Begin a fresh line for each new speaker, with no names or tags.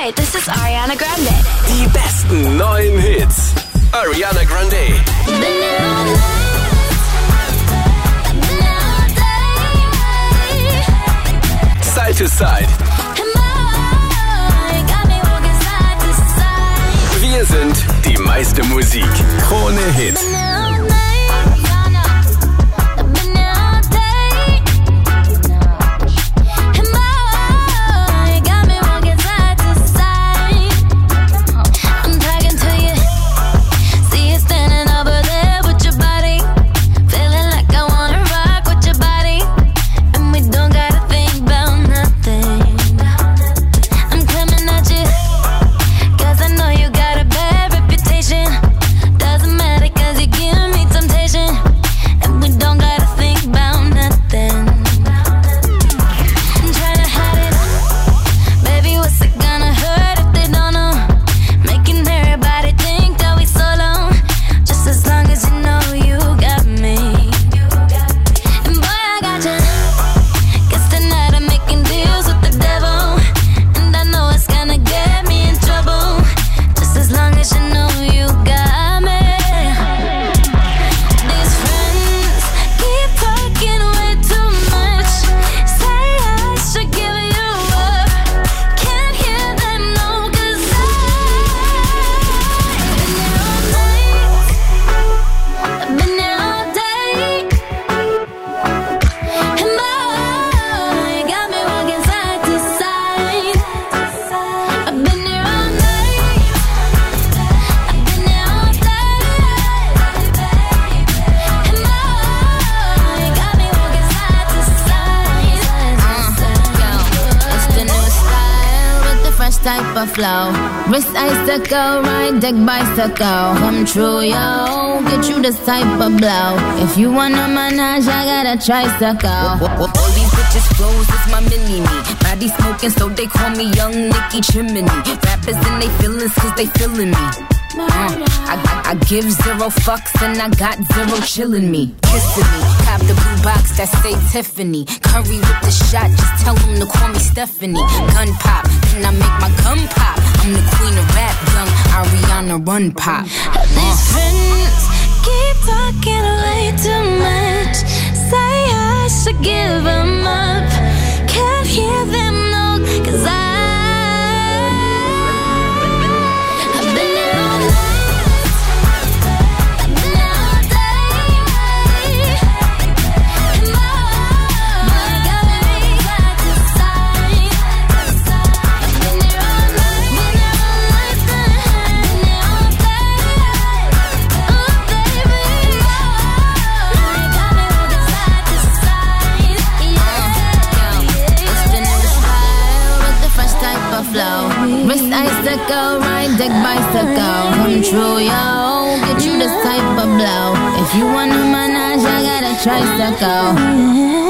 Hi, this is Ariana Grande.
Die besten neuen Hits. Ariana Grande. Side to Side. Wir sind die meiste Musik. Krone Hit.
Type of flow. Wrist icicle, ride deck bicycle. Come true, yo. Get you this type of blow. If you wanna manage, I got a tricycle.
All these bitches flows is my mini me. Body smoking, so they call me Young Nicky Chimney. Rappers in they feelings, cause they feeling me. Uh, I, give zero fucks and I got zero chillin' me. Kissing me. Have the blue box that say Tiffany. Curry with the shot, just tell them to call me Stephanie. Gun pop, then I make my gun pop. I'm the queen of rap, young Ariana Run Pop.
These friends keep talking way too much. Say I should give them
flow. Wrist icicle, ride deck bicycle. Come true, yo. Get you this type of blow. If you wanna manage, I got a tricycle.